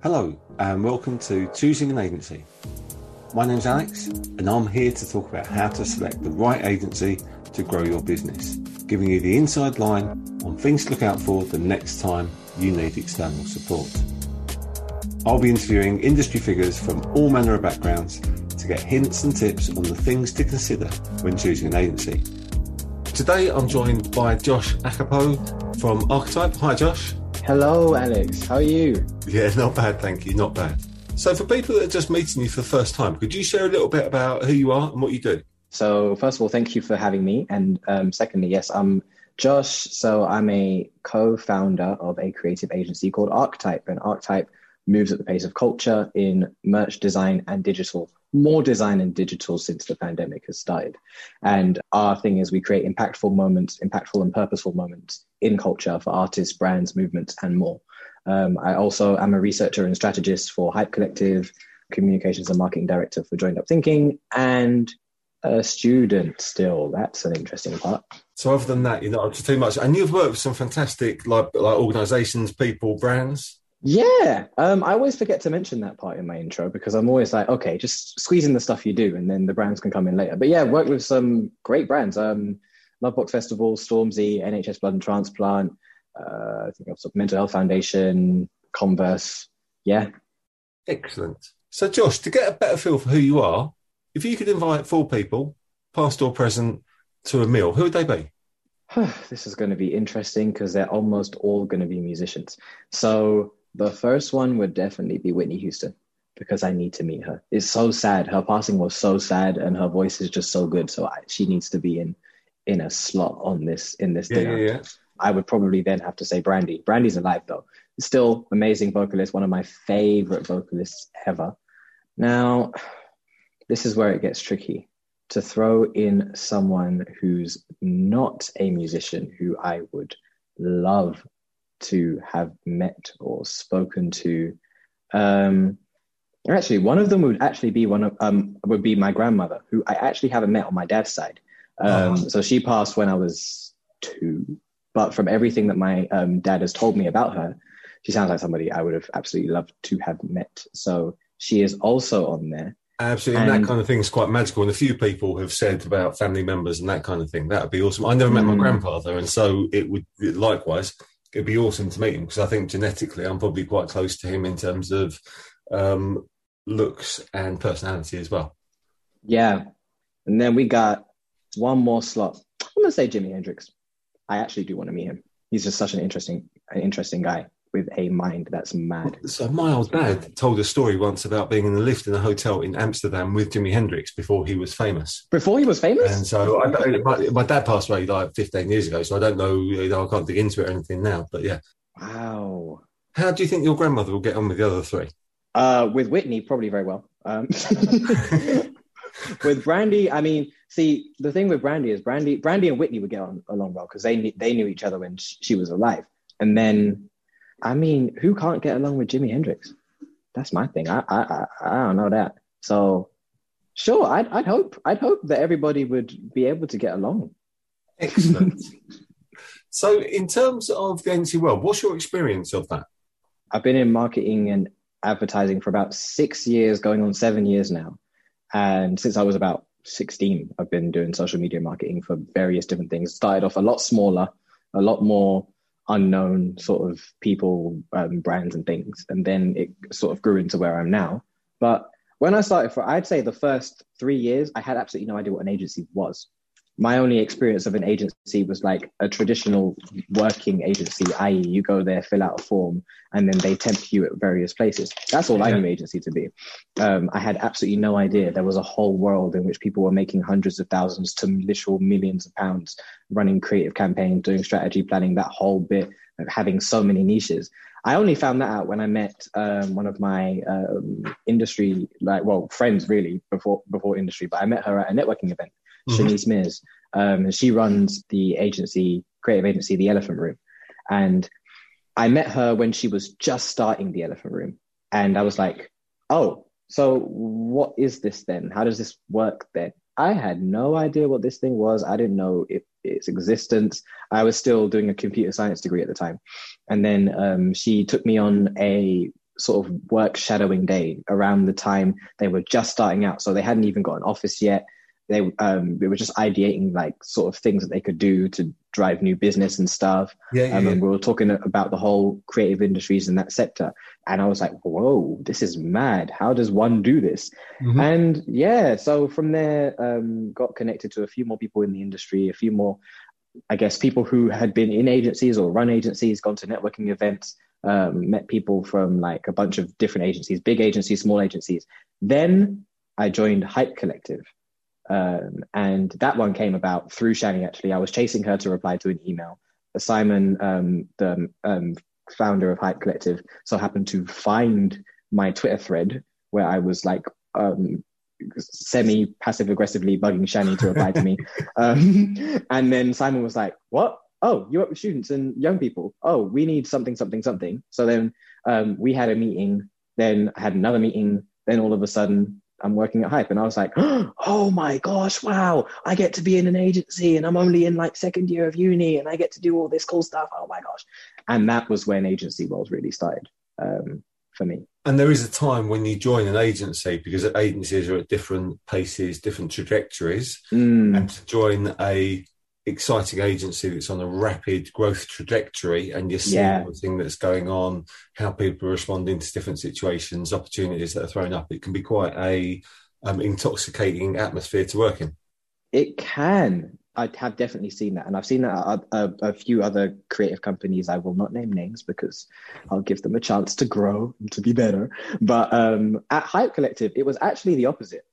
Hello, and welcome to Choosing an Agency. My name's Alex, and I'm here to talk about how to select the right agency to grow your business, giving you the inside line on things to look out for the next time you need external support. I'll be interviewing industry figures from all manner of backgrounds to get hints and tips on the things to consider when choosing an agency. Today I'm joined by Josh Akapo from Archetype. Hi, Josh. Hello, Alex. How are you? Yeah, not bad, thank you. Not bad. So, for people that are just meeting you for the first time, could you share a little bit about who you are and what you do? So, first of all, thank you for having me. And um, secondly, yes, I'm Josh. So, I'm a co founder of a creative agency called Archetype. And Archetype moves at the pace of culture in merch design and digital more design and digital since the pandemic has started. And our thing is we create impactful moments, impactful and purposeful moments in culture for artists, brands, movements, and more. Um, I also am a researcher and strategist for Hype Collective, communications and marketing director for Joined Up Thinking, and a student still. That's an interesting part. So other than that, you're not up to too much. And you've worked with some fantastic like like organizations, people, brands. Yeah, um, I always forget to mention that part in my intro because I'm always like, okay, just squeeze in the stuff you do, and then the brands can come in later. But yeah, worked with some great brands: um, Lovebox Festival, Stormzy, NHS Blood and Transplant. Uh, I think also Mental Health Foundation, Converse. Yeah, excellent. So, Josh, to get a better feel for who you are, if you could invite four people, past or present, to a meal, who would they be? this is going to be interesting because they're almost all going to be musicians. So the first one would definitely be Whitney Houston because I need to meet her. It's so sad. Her passing was so sad, and her voice is just so good. So I, she needs to be in in a slot on this in this yeah, dinner. Yeah, yeah. I would probably then have to say Brandy. Brandy's alive though. Still amazing vocalist, one of my favorite vocalists ever. Now, this is where it gets tricky. To throw in someone who's not a musician who I would love to have met or spoken to. Um, actually, one of them would actually be one of um, would be my grandmother, who I actually haven't met on my dad's side. Um, oh. So she passed when I was two, but from everything that my um, dad has told me about her, she sounds like somebody I would have absolutely loved to have met. So she is also on there. Absolutely, and, and, that kind of thing is quite magical. And a few people have said about family members and that kind of thing. That would be awesome. I never met my mm. grandfather, and so it would likewise it'd be awesome to meet him because I think genetically I'm probably quite close to him in terms of um, looks and personality as well. Yeah, and then we got one more slot. I'm gonna say Jimi Hendrix. I actually do want to meet him. He's just such an interesting, an interesting guy with a mind that's mad. So my old dad told a story once about being in the lift in a hotel in Amsterdam with Jimi Hendrix before he was famous. Before he was famous? And so I, my, my, dad passed away like 15 years ago, so I don't know, you know, I can't dig into it or anything now, but yeah. Wow. How do you think your grandmother will get on with the other three? Uh, with Whitney, probably very well. Um, with Brandy, I mean, see, the thing with Brandy is Brandy, Brandy and Whitney would get on along well because they they knew each other when she was alive, and then I mean, who can't get along with Jimi Hendrix? That's my thing. I I I, don't know that. So sure, I'd I'd hope I'd hope that everybody would be able to get along. Excellent. so, in terms of the agency world, what's your experience of that? I've been in marketing and advertising for about six years, going on seven years now, and since I was about 16, I've been doing social media marketing for various different things. Started off a lot smaller, a lot more unknown sort of people, um, brands, and things. And then it sort of grew into where I'm now. But when I started for, I'd say the first three years, I had absolutely no idea what an agency was my only experience of an agency was like a traditional working agency, i.e., you go there, fill out a form, and then they tempt you at various places. That's all yeah. I knew agency to be. Um, I had absolutely no idea there was a whole world in which people were making hundreds of thousands to literal millions of pounds running creative campaigns, doing strategy planning, that whole bit of having so many niches. I only found that out when I met um, one of my um, industry, like, well, friends really before before industry, but I met her at a networking event mm-hmm. Um, she runs the agency, creative agency, The Elephant Room. And I met her when she was just starting The Elephant Room. And I was like, oh, so what is this then? How does this work then? I had no idea what this thing was. I didn't know it, its existence. I was still doing a computer science degree at the time. And then um, she took me on a sort of work shadowing day around the time they were just starting out. So they hadn't even got an office yet. They um, they were just ideating like sort of things that they could do to drive new business and stuff. Yeah, yeah, Um, yeah. And we were talking about the whole creative industries in that sector. And I was like, whoa, this is mad. How does one do this? Mhm. And yeah, so from there, um, got connected to a few more people in the industry, a few more, I guess, people who had been in agencies or run agencies, gone to networking events, um, met people from like a bunch of different agencies, big agencies, small agencies. Then I joined Hype Collective. Um, and that one came about through Shani, actually. I was chasing her to reply to an email. Simon, um, the um, founder of Hype Collective, so happened to find my Twitter thread where I was like um, semi passive aggressively bugging Shani to reply to me. Um, and then Simon was like, What? Oh, you work with students and young people. Oh, we need something, something, something. So then um, we had a meeting, then I had another meeting, then all of a sudden I'm working at Hype. And I was like, Oh my gosh, wow, I get to be in an agency and I'm only in like second year of uni and I get to do all this cool stuff. Oh my gosh. And that was when agency world really started um, for me. And there is a time when you join an agency because agencies are at different paces, different trajectories, Mm, and to join a exciting agency that's on a rapid growth trajectory and you're seeing Yeah. everything that's going on, how people are responding to different situations, opportunities that are thrown up, it can be quite a um, intoxicating atmosphere to work in. It can. I have definitely seen that, and I've seen that at a, a, a few other creative companies. I will not name names because I'll give them a chance to grow and to be better. But um, at Hype Collective, it was actually the opposite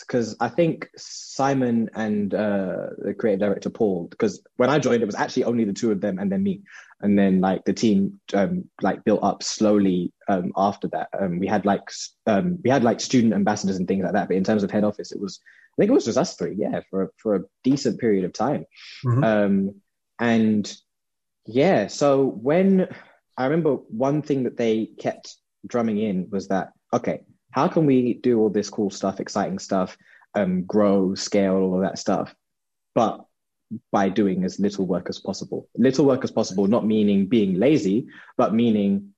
because I think Simon and uh, the creative director Paul, because when I joined, it was actually only the two of them and then me, and then like the team um, like built up slowly um, after that. Um, we had like um, we had like student ambassadors and things like that, but in terms of head office, it was I think it was just us three, yeah, for a, for a decent period of time. Mhm. Um, and yeah, so when I remember one thing that they kept drumming in was that okay, how can we do all this cool stuff, exciting stuff, um, grow, scale, all of that stuff, but by doing as little work as possible. Little work as possible, not meaning being lazy, but meaning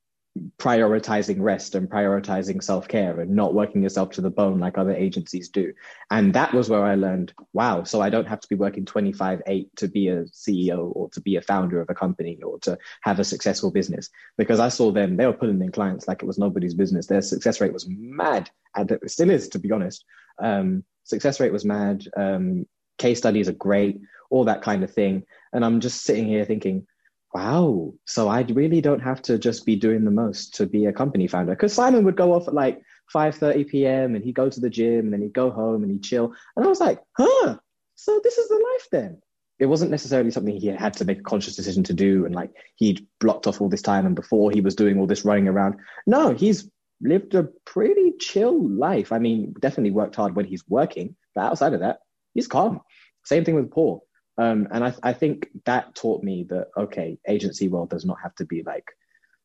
prioritizing rest and prioritizing self-care and not working yourself to the bone like other agencies do. And that was where i learned wow so i don't have to be working 25 8 to be a ceo or to be a founder of a company or to have a successful business. Because i saw them they were pulling in clients like it was nobody's business. Their success rate was mad and it still is to be honest. Um, success rate was mad. Um, case studies are great all that kind of thing. And i'm just sitting here thinking wow. So i really don't have to just be doing the most to be a company founder. Because simon would go off at like 5.30 p.m and he'd go to the gym and then he'd go home and he'd chill. And i was like huh? So this is the life then. It wasn't necessarily something he had to make a conscious decision to do and like he'd blocked off all this time and before he was doing all this running around. No he's lived a pretty chill life. I mean definitely worked hard when he's working but outside of that he's calm. Same thing with paul um, and I, I think that taught me that okay, agency world does not have to be like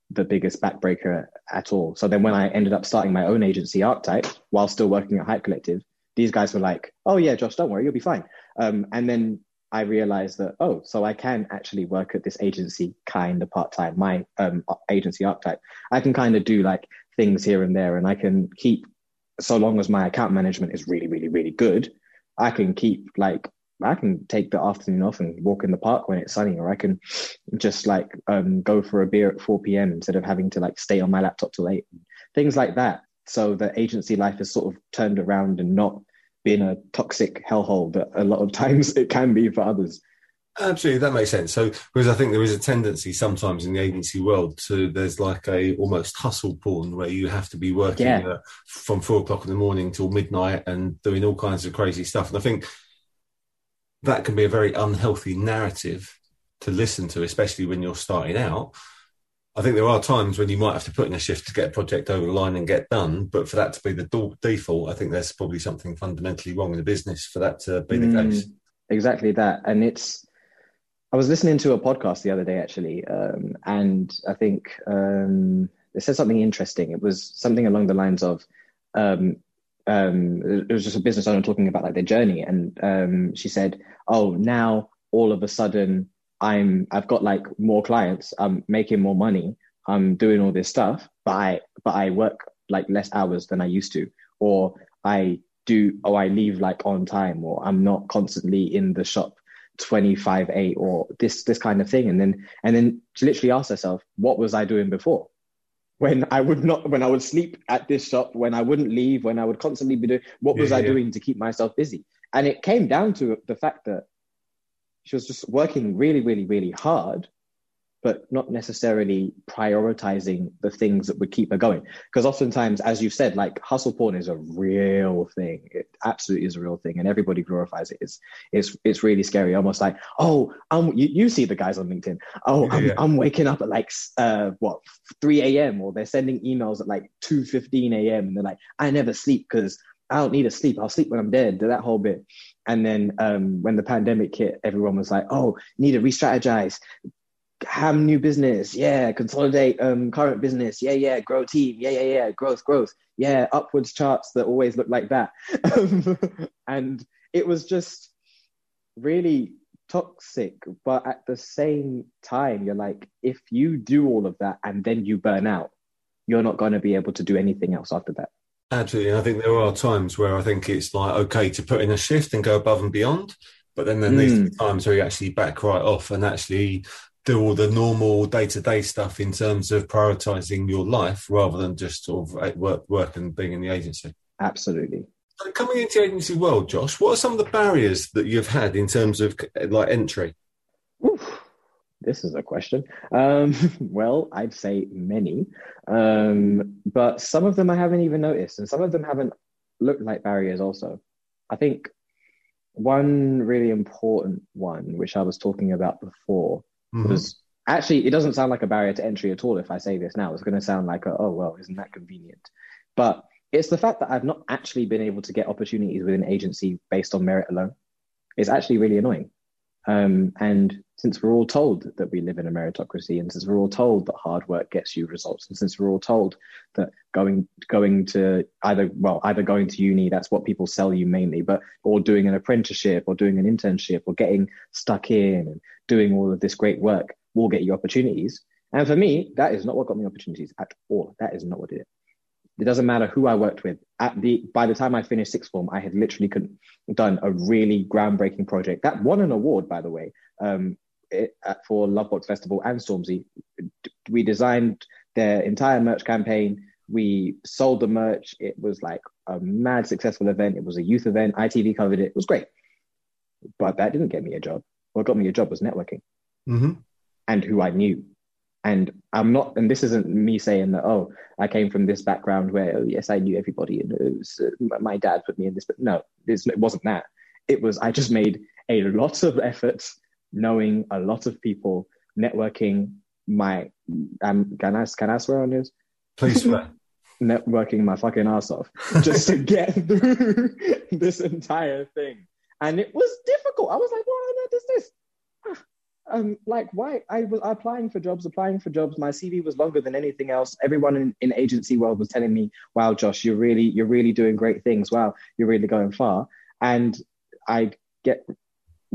the biggest backbreaker at all. So then when I ended up starting my own agency, Archetype, while still working at Hype Collective, these guys were like, "Oh yeah, Josh, don't worry, you'll be fine." Um, and then I realized that oh, so I can actually work at this agency kind of part time. My um, agency Archetype, I can kind of do like things here and there, and I can keep so long as my account management is really, really, really good. I can keep like I can take the afternoon off and walk in the park when it's sunny, or I can just like um, go for a beer at 4 p.m. instead of having to like stay on my laptop till eight, things like that. So the agency life is sort of turned around and not been a toxic hellhole that a lot of times it can be for others. Absolutely, that makes sense. So, because I think there is a tendency sometimes in the agency world to there's like a almost hustle porn where you have to be working Yeah. uh, from four o'clock in the morning till midnight and doing all kinds of crazy stuff. And I think that can be a very unhealthy narrative to listen to, especially when you're starting out. I think there are times when you might have to put in a shift to get a project over the line and get done, but for that to be the default, I think there's probably something fundamentally wrong in the business for that to be the Mm, case. Exactly that. And it's, I was listening to a podcast the other day actually, um, and I think um, it said something interesting. It was something along the lines of, um, um, it was just a business owner talking about like their journey, and um, she said, "Oh, now all of a sudden I'm I've got like more clients, I'm making more money, I'm doing all this stuff, but I but I work like less hours than I used to, or I do or I leave like on time, or I'm not constantly in the shop 25 8 or this this kind of thing. And then and then she literally asked herself what was i doing before when i would not when i would sleep at this shop when i wouldn't leave when i would constantly be doing what was yeah, i yeah. doing to keep myself busy and it came down to the fact that she was just working really really really hard but not necessarily prioritizing the things that would keep her going. Because oftentimes, as you've said, like hustle porn is a real thing. It absolutely is a real thing, and everybody glorifies it. It's it's it's really scary. Almost like, oh, um, you, you see the guys on LinkedIn. Oh, I'm, yeah. I'm waking up at like uh what 3 a.m. or they're sending emails at like 2:15 a.m. and they're like, I never sleep because I don't need to sleep. I'll sleep when I'm dead. That whole bit. And then um, when the pandemic hit, everyone was like, "Oh, need to re-strategize ham new business, yeah, consolidate um, current business, yeah, yeah, grow team, yeah, yeah, yeah, growth, growth, yeah, upwards charts that always look like that. and it was just really toxic. But at the same time, you're like, if you do all of that and then you burn out, you're not going to be able to do anything else after that. Absolutely. I think there are times where I think it's like, okay, to put in a shift and go above and beyond. But then there needs to be mm. times where you actually back right off and actually do all the normal day to day stuff in terms of prioritizing your life rather than just sort of work, work and being in the agency. Absolutely. So coming into the agency world, Josh, what are some of the barriers that you've had in terms of like entry? Oof, this is a question. Um, well, I'd say many, um, but some of them I haven't even noticed, and some of them haven't looked like barriers. Also, I think one really important one, which I was talking about before, mm-hmm. actually it doesn't sound like a barrier to entry at all if I say this now. It's going to sound like, a, oh, well, isn't that convenient? But it's the fact that I've not actually been able to get opportunities with an agency based on merit alone. It's actually really annoying. Um, and since we're all told that we live in a meritocracy, and since we're all told that hard work gets you results, and since we're all told that going going to either well either going to uni that's what people sell you mainly, but or doing an apprenticeship or doing an internship or getting stuck in and doing all of this great work will get you opportunities. And for me, that is not what got me opportunities at all. That is not what did it. It doesn't matter who I worked with. At the by the time I finished sixth form, I had literally done a really groundbreaking project that won an award, by the way, um, it, for Lovebox Festival and Stormzy. We designed their entire merch campaign. We sold the merch. It was like a mad successful event. It was a youth event. ITV covered it. It was great, but that didn't get me a job. What got me a job was networking mm-hmm. and who I knew. And I'm not, and this isn't me saying that, oh, I came from this background where, oh, yes, I knew everybody and it was, uh, my dad put me in this, but no, it wasn't that. It was, I just made a lot of efforts knowing a lot of people, networking my, um, can I, can I swear on this? Please swear. networking my fucking ass off just to get through this entire thing. And it was difficult. I was like, what on earth is this? um, like why I was applying for jobs, applying for jobs. My CV was longer than anything else. Everyone in, in agency world was telling me, "Wow, Josh, you're really you're really doing great things. Wow, you're really going far." And I'd get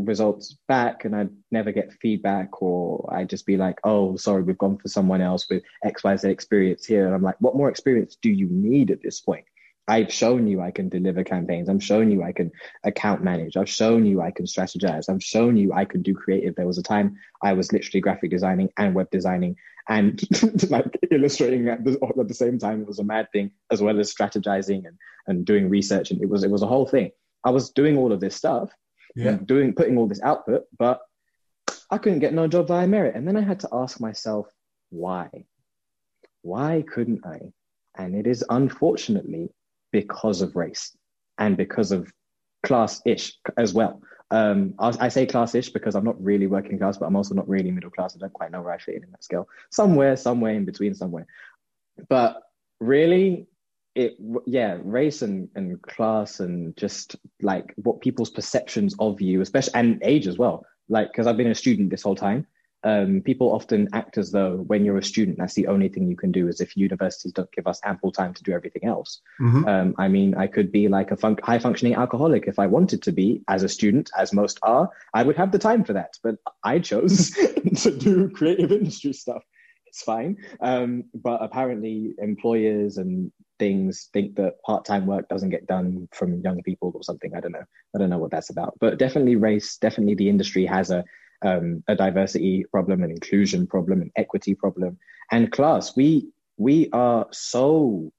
results back, and I'd never get feedback, or I'd just be like, "Oh, sorry, we've gone for someone else with X, Y, Z experience here." And I'm like, "What more experience do you need at this point?" I've shown you I can deliver campaigns. I'm showing you I can account manage. I've shown you I can strategize. I've shown you I can do creative. There was a time I was literally graphic designing and web designing and like illustrating at the, at the same time. It was a mad thing as well as strategizing and, and doing research. And it was, it was a whole thing. I was doing all of this stuff, yeah. doing, putting all this output, but I couldn't get no job via merit. And then I had to ask myself, why? Why couldn't I? And it is unfortunately because of race and because of class ish as well. Um, I, I, say class ish because I'm not really working class, but I'm also not really middle class. I don't quite know where I fit in, in that scale. Somewhere, somewhere in between, somewhere. But really, it yeah, race and, and class and just like what people's perceptions of you, especially and age as well. Like, because I've been a student this whole time, um, people often act as though when you're a student, that's the only thing you can do, as if universities don't give us ample time to do everything else. Mm-hmm. Um, I mean, I could be like a fun- high functioning alcoholic if I wanted to be as a student, as most are. I would have the time for that, but I chose to do creative industry stuff it's fine. Um, but apparently, employers and things think that part-time work doesn't get done from young people or something. I don't know. I don't know what that's about. But definitely, race. Definitely, the industry has a um, a diversity problem, an inclusion problem, an equity problem, and class. We we are so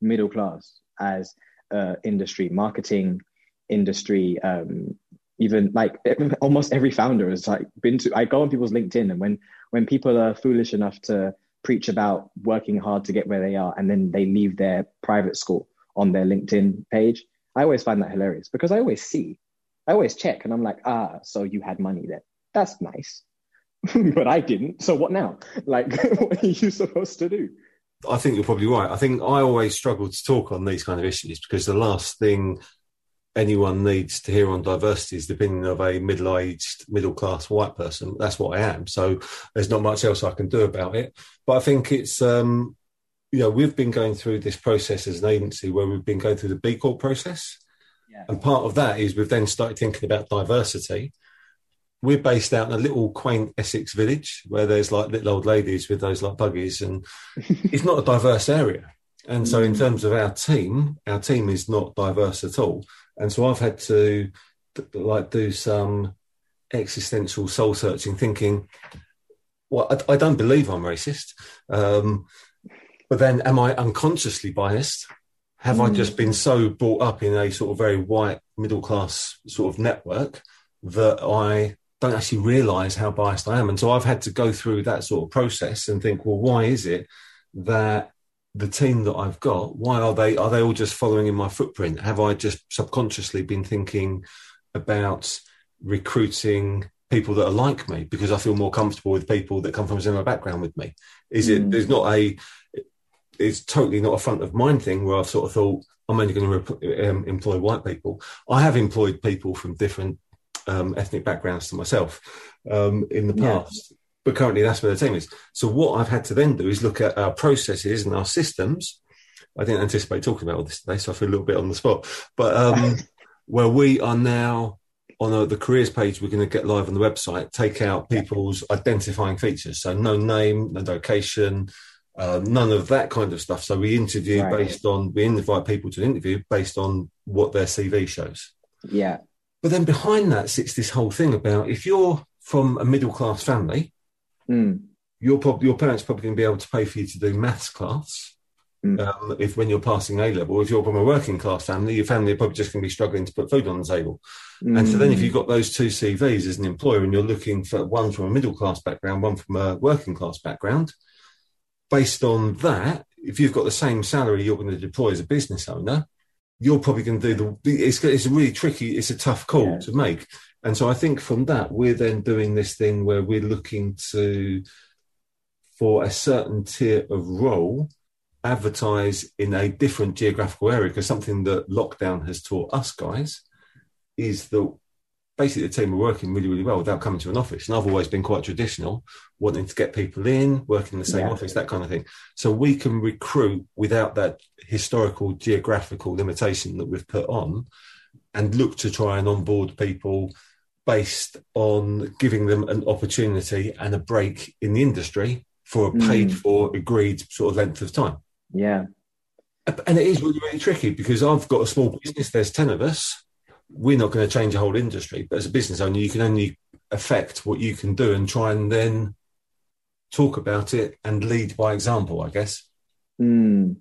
middle class as uh, industry, marketing industry, um, even like almost every founder has like been to. I go on people's LinkedIn, and when when people are foolish enough to preach about working hard to get where they are, and then they leave their private school on their LinkedIn page, I always find that hilarious because I always see, I always check, and I'm like, ah, so you had money there. That's nice. but I didn't. So what now? Like, what are you supposed to do? I think you're probably right. I think I always struggle to talk on these kind of issues because the last thing anyone needs to hear on diversity is the opinion of a middle-aged, middle-class white person. That's what I am. So there's not much else I can do about it. But I think it's, um, you know, we've been going through this process as an agency where we've been going through the B Corp process. Yeah. And part of that is we've then started thinking about diversity. We're based out in a little quaint Essex village where there's like little old ladies with those like buggies, and it's not a diverse area. And so, in mm. terms of our team, our team is not diverse at all. And so, I've had to like do some existential soul searching, thinking, well, I, I don't believe I'm racist, um, but then am I unconsciously biased? Have mm. I just been so brought up in a sort of very white middle class sort of network that I don't actually realize how biased I am? And so I've had to go through that sort of process and think, well, why is it that the team that I've got, why are they are they all just following in my footprint? Have I just subconsciously been thinking about recruiting people that are like me because I feel more comfortable with people that come from a similar background with me? Is it? Mm. There's not a. It's totally not a front of mind thing where I've sort of thought I'm only going to rep- um, employ white people. I have employed people from different um, ethnic backgrounds to myself um, in the past, but currently that's where the team is. So what I've had to then do is look at our processes and our systems. I didn't anticipate talking about all this today, so I feel a little bit on the spot. But um, where we are now on a, the careers page, we're going to get live on the website, take out people's identifying features. So no name, no location, uh, none of that kind of stuff. So we interview right. based on, we invite people to an interview based on what their CV shows. Yeah. But then behind that sits this whole thing about if you're from a middle class family, Mm. Your, prob- your parents probably going to be able to pay for you to do maths class. Mm. Um, if when you're passing A level, if you're from a working class family, your family are probably just going to be struggling to put food on the table. Mm. And so then, if you've got those two CVs as an employer, and you're looking for one from a middle class background, one from a working class background, based on that, if you've got the same salary you're going to deploy as a business owner, you're probably going to do the. It's it's a really tricky. It's a tough call yeah. to make. And so I think from that, we're then doing this thing where we're looking to, for a certain tier of role, advertise in a different geographical area. Because something that lockdown has taught us guys is that basically the team are working really, really well without coming to an office. And I've always been quite traditional, wanting to get people in, working in the same yeah. office, that kind of thing. So we can recruit without that historical geographical limitation that we've put on and look to try and onboard people based on giving them an opportunity and a break in the industry for a paid mm. for agreed sort of length of time. Yeah. And it is really, really tricky because I've got a small business, there's 10 of us. We're not going to change the whole industry, but as a business owner, you can only affect what you can do and try and then talk about it and lead by example, I guess. Mm.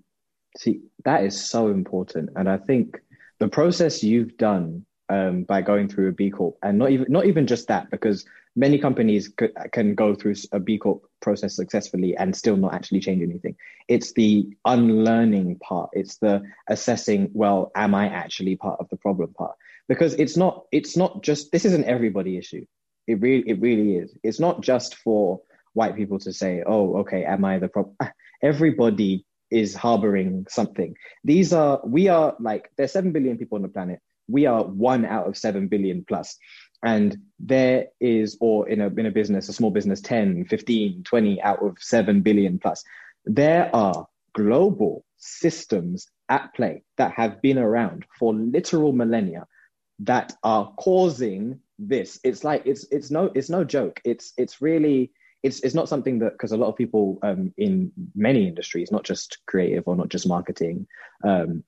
See, that is so important. And I think the process you've done um, by going through a B Corp, and not even not even just that, because many companies c- can go through a B Corp process successfully and still not actually change anything. It's the unlearning part. It's the assessing. Well, am I actually part of the problem part? Because it's not. It's not just. This isn't everybody issue. It really. It really is. It's not just for white people to say, "Oh, okay, am I the problem?" Everybody is harboring something. These are. We are like. There's seven billion people on the planet we are one out of 7 billion plus. And there is or in a in a business a small business 10 15 20 out of 7 billion plus. There are global systems at play that have been around for literal millennia that are causing this. It's like it's it's no it's no joke. It's it's really it's it's not something that because a lot of people um, in many industries, not just creative or not just marketing, um,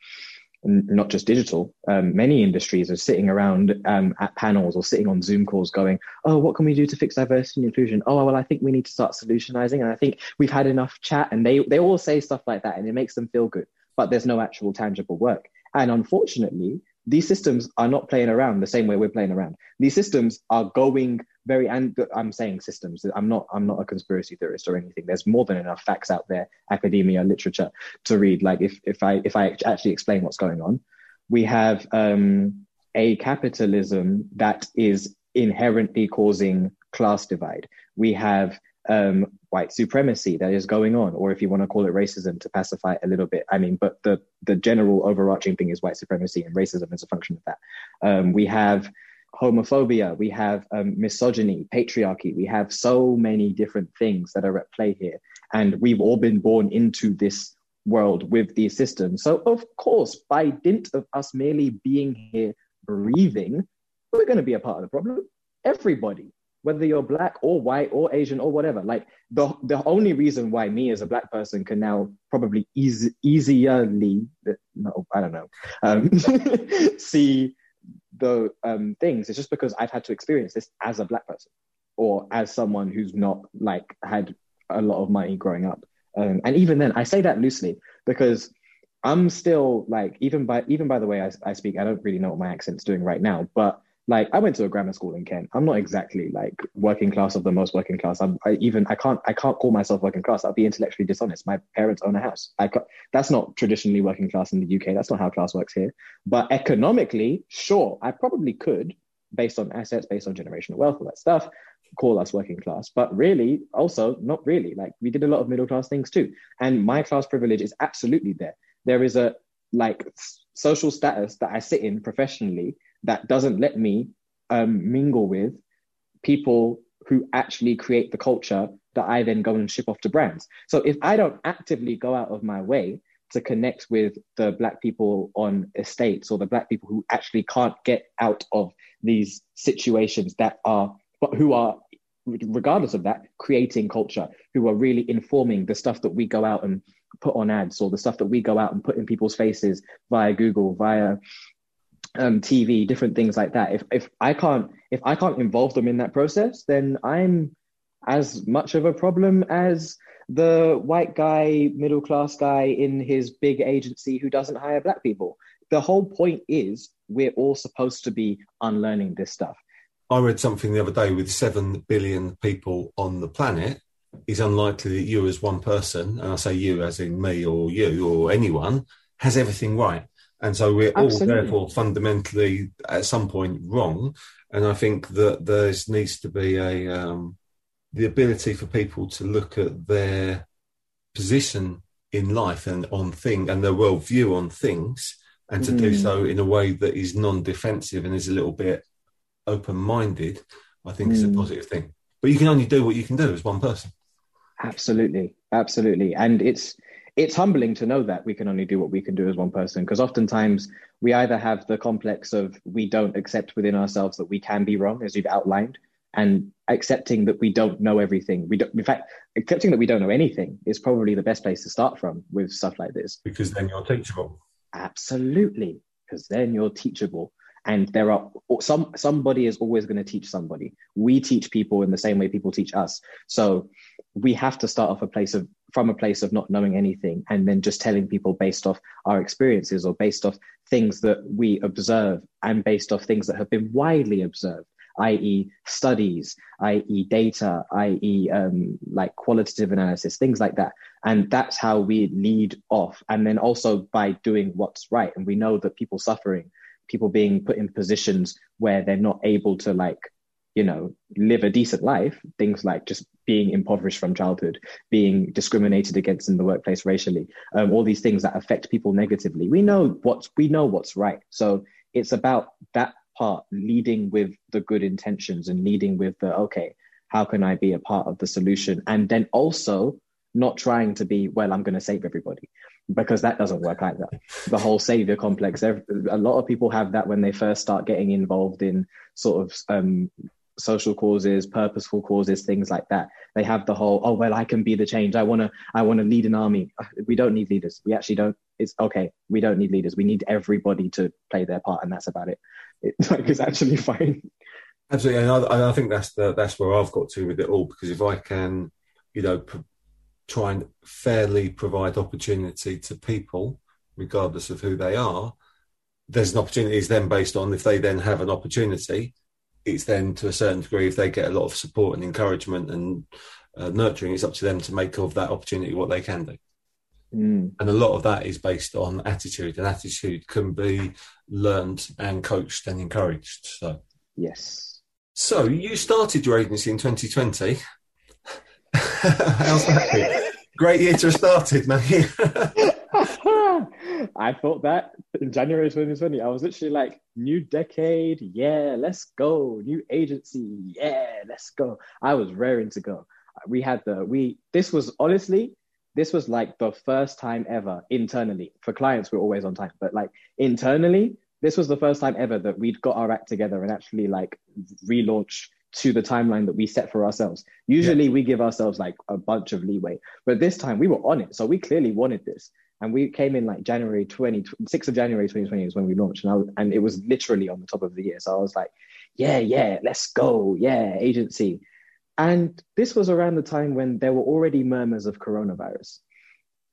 not just digital, um, many industries are sitting around um, at panels or sitting on Zoom calls going, oh, what can we do to fix diversity and inclusion? Oh, well, I think we need to start solutionizing. And I think we've had enough chat. And they, they all say stuff like that and it makes them feel good, but there's no actual tangible work. And unfortunately, these systems are not playing around the same way we're playing around. These systems are going very, and I'm saying systems. I'm not. I'm not a conspiracy theorist or anything. There's more than enough facts out there, academia, literature, to read. Like if if I if I actually explain what's going on, we have um, a capitalism that is inherently causing class divide. We have um, white supremacy that is going on, or if you want to call it racism to pacify a little bit. I mean, but the the general overarching thing is white supremacy, and racism is a function of that. Um, we have homophobia, we have um, misogyny, patriarchy. We have so many different things that are at play here, and we've all been born into this world with these systems. So, of course, by dint of us merely being here, breathing, we're going to be a part of the problem. Everybody whether you're black or white or Asian or whatever. Like the the only reason why me as a black person can now probably easy, easierly, no, I don't know, um, see the um, things. It's just because I've had to experience this as a black person or as someone who's not like had a lot of money growing up. Um, and even then, I say that loosely because I'm still like even by even by the way I, I speak, I don't really know what my accent's doing right now, but like I went to a grammar school in Kent. I'm not exactly like working class of the most working class. I'm I even I can't I can't call myself working class. I'd be intellectually dishonest. My parents own a house. I that's not traditionally working class in the UK. That's not how class works here. But economically, sure, I probably could, based on assets, based on generational wealth, all that stuff, call us working class. But really, also not really. Like we did a lot of middle class things too. And my class privilege is absolutely there. There is a like social status that I sit in professionally that doesn't let me um, mingle with people who actually create the culture that I then go and ship off to brands. So if I don't actively go out of my way to connect with the black people on estates or the black people who actually can't get out of these situations that are but who are regardless of that creating culture who are really informing the stuff that we go out and put on ads or the stuff that we go out and put in people's faces via google via um, TV, different things like that. If if I can't if I can't involve them in that process, then I'm as much of a problem as the white guy, middle class guy in his big agency who doesn't hire black people. The whole point is we're all supposed to be unlearning this stuff. I read something the other day with 7 billion people on the planet. It's unlikely that you, as one person, and I say you as in me or you or anyone, has everything right. And so we're Absolutely. all therefore fundamentally at some point wrong. And I think that there needs to be a um, the ability for people to look at their position in life and on thing and their worldview on things and to mm. do so in a way that is non-defensive and is a little bit open-minded, I think mm. is a mm. positive thing. But you can only do what you can do as one person. Absolutely, absolutely, and it's it's humbling to know that we can only do what we can do as one person because oftentimes we either have the complex of we don't accept within ourselves that we can be wrong as you've outlined and accepting that we don't know everything. We don't in fact accepting that we don't know anything is probably the best place to start from with stuff like this. Because then you're teachable. Absolutely because then you're teachable and there are some somebody is always going to teach somebody. We teach people in the same way people teach us. So we have to start off a place of from a place of not knowing anything and then just telling people based off our experiences or based off things that we observe and based off things that have been widely observed i.e studies i.e data i.e um, like qualitative analysis things like that. And that's how we lead off. And then also by doing what's right. And we know that people suffering people being put in positions where they're not able to like you know live a decent life things like just being impoverished from childhood being discriminated against in the workplace racially um, all these things that affect people negatively. We know what's we know what's right. So it's about that part leading with the good intentions and leading with the okay how can i be a part of the solution? And then also not trying to be well i'm going to save everybody because that doesn't work either the whole savior complex a lot of people have that when they first start getting involved in sort of um, social causes, purposeful causes, things like that. They have the whole, oh well, I can be the change. I wanna, I wanna lead an army. We don't need leaders. We actually don't. It's okay. We don't need leaders. We need everybody to play their part, and that's about it. It's like it's actually fine. Absolutely, and I, I think that's the that's where I've got to with it all because if I can, you know, p- try and fairly provide opportunity to people, regardless of who they are, there's an opportunity is then based on if they then have an opportunity, it's then to a certain degree if they get a lot of support and encouragement and uh, nurturing, it's up to them to make of that opportunity what they can do. Mm. And a lot of that is based on attitude, and attitude can be learned and coached and encouraged. So, yes. So, you started your agency in 2020. How's that been? Great year to have started, man. I thought that in January 2020, I was literally like, new decade, yeah, let's go. New agency, yeah, let's go. I was raring to go. We had the, we, this was honestly, this was like the first time ever internally. For clients, we're always on time, but like internally, this was the first time ever that we'd got our act together and actually like relaunch to the timeline that we set for ourselves. Usually yeah. we give ourselves like a bunch of leeway, but this time we were on it. So we clearly wanted this. And we came in like January 20, 6th of January 2020 is when we launched. And, I, and it was literally on the top of the year. So I was like, yeah, yeah, let's go. Yeah, agency. And this was around the time when there were already murmurs of coronavirus.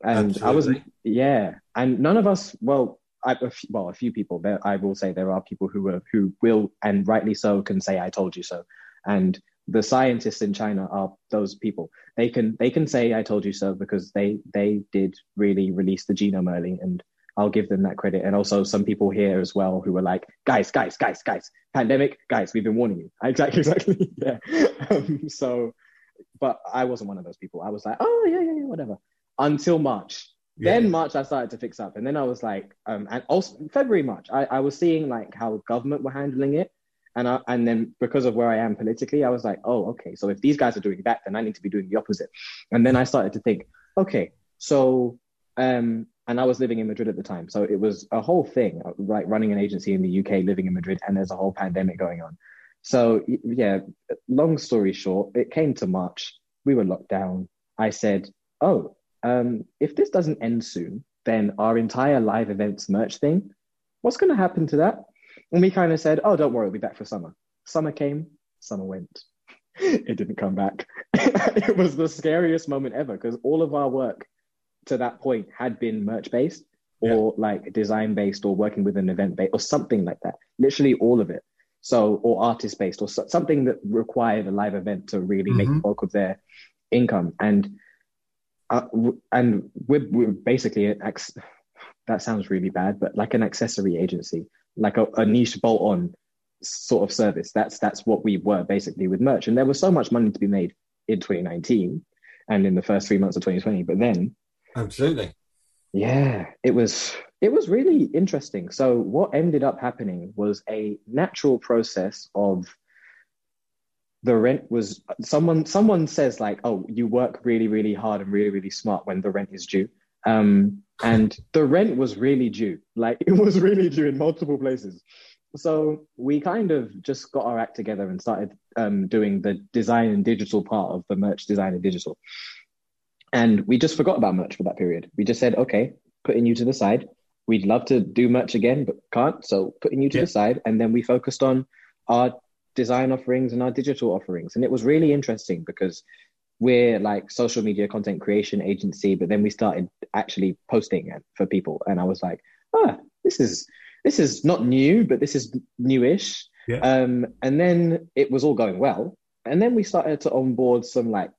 And Absolutely. I was, yeah. And none of us, well, I, a few, well, a few people. There, I will say there are people who are who will, and rightly so, can say "I told you so." And the scientists in China are those people. They can they can say I told you so because they they did really release the genome early, and I'll give them that credit. And also some people here as well who were like, guys, guys, guys, guys, pandemic, guys, we've been warning you. Exactly, exactly. yeah. Um, so, but I wasn't one of those people. I was like, oh yeah, yeah, yeah, whatever. Until March. Yeah. Then March, I started to fix up, and then I was like, um, and also February, March, I, I was seeing like how government were handling it, and I, and then because of where I am politically, I was like, oh, okay. So if these guys are doing that, then I need to be doing the opposite. And then I started to think, okay, so um, and I was living in Madrid at the time, so it was a whole thing, like running an agency in the UK, living in Madrid, and there's a whole pandemic going on. So yeah, long story short, it came to March. We were locked down. I said, oh, um, if this doesn't end soon, then our entire live events merch thing, what's going to happen to that? And we kind of said, oh, don't worry, we'll be back for summer. Summer came, summer went. it didn't come back. it was the scariest moment ever because all of our work to that point had been merch based or yeah. like design based or working with an event based or something like that. Literally all of it. So, or artist based or so, something that required a live event to really mm-hmm. make the bulk of their income. And uh, and we're, we're basically that sounds really bad, but like an accessory agency like a, a niche bolt on sort of service. That's that's what we were basically with merch. And there was so much money to be made in 2019 and in the first three months of 2020. But then Absolutely. Yeah, it was it was really interesting. So what ended up happening was a natural process of the rent was someone someone says like, oh, you work really, really hard and really, really smart when the rent is due. Um, and the rent was really due. Like it was really due in multiple places. So we kind of just got our act together and started um, doing the design and digital part of the merch design and digital. And we just forgot about merch for that period. We just said, okay, putting you to the side. We'd love to do merch again, but can't. So putting you to yeah. the side. And then we focused on our design offerings and our digital offerings. And it was really interesting because we're like social media content creation agency, but then we started actually posting it for people, and I was like, ah, this is this is not new, but this is newish. Yeah. Um, and then it was all going well, and then we started to onboard some like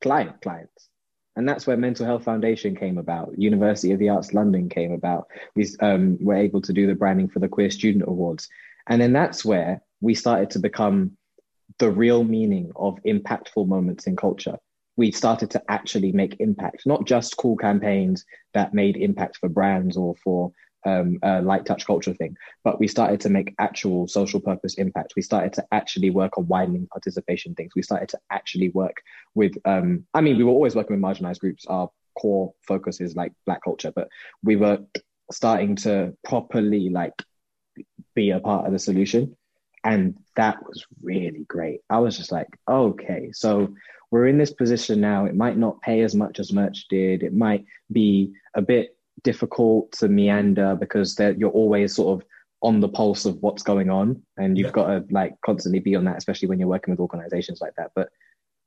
client clients, and that's where Mental Health Foundation came about. University of the Arts London came about. We um, were able to do the branding for the Queer Student Awards, and then that's where we started to become the real meaning of impactful moments in culture. We started to actually make impact, not just cool campaigns that made impact for brands or for um, a light touch culture thing, but we started to make actual social purpose impact. We started to actually work on widening participation things. We started to actually work with, um, I mean, we were always working with marginalized groups. Our core focus is like Black culture, but we were starting to properly like be a part of the solution And that was really great. I was just like, okay, so we're in this position now. It might not pay as much as merch did. It might be a bit difficult to meander because you're always sort of on the pulse of what's going on and you've yeah. got to like constantly be on that especially when you're working with organizations like that but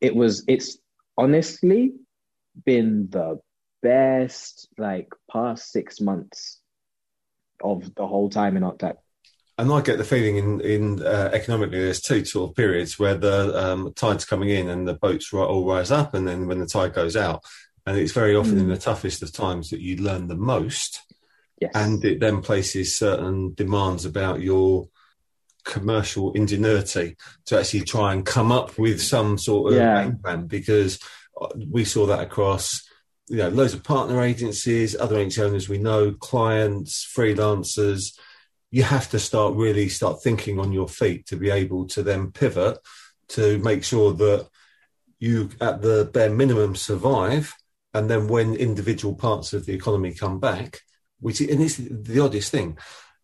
it was it's honestly been the best like past six months of the whole time in Octap. And I get the feeling in in uh, economically, there's two sort of periods where the um, tide's coming in and the boats all rise up, and then when the tide goes out, and it's very often mm. in the toughest of times that you learn the most. Yes. And it then places certain demands about your commercial ingenuity to actually try and come up with some sort of yeah. game plan because uh, we saw that across you know loads of partner agencies other agency owners we know clients freelancers you have to start really start thinking on your feet to be able to then pivot to make sure that you at the bare minimum survive and then when individual parts of the economy come back which and it's the oddest thing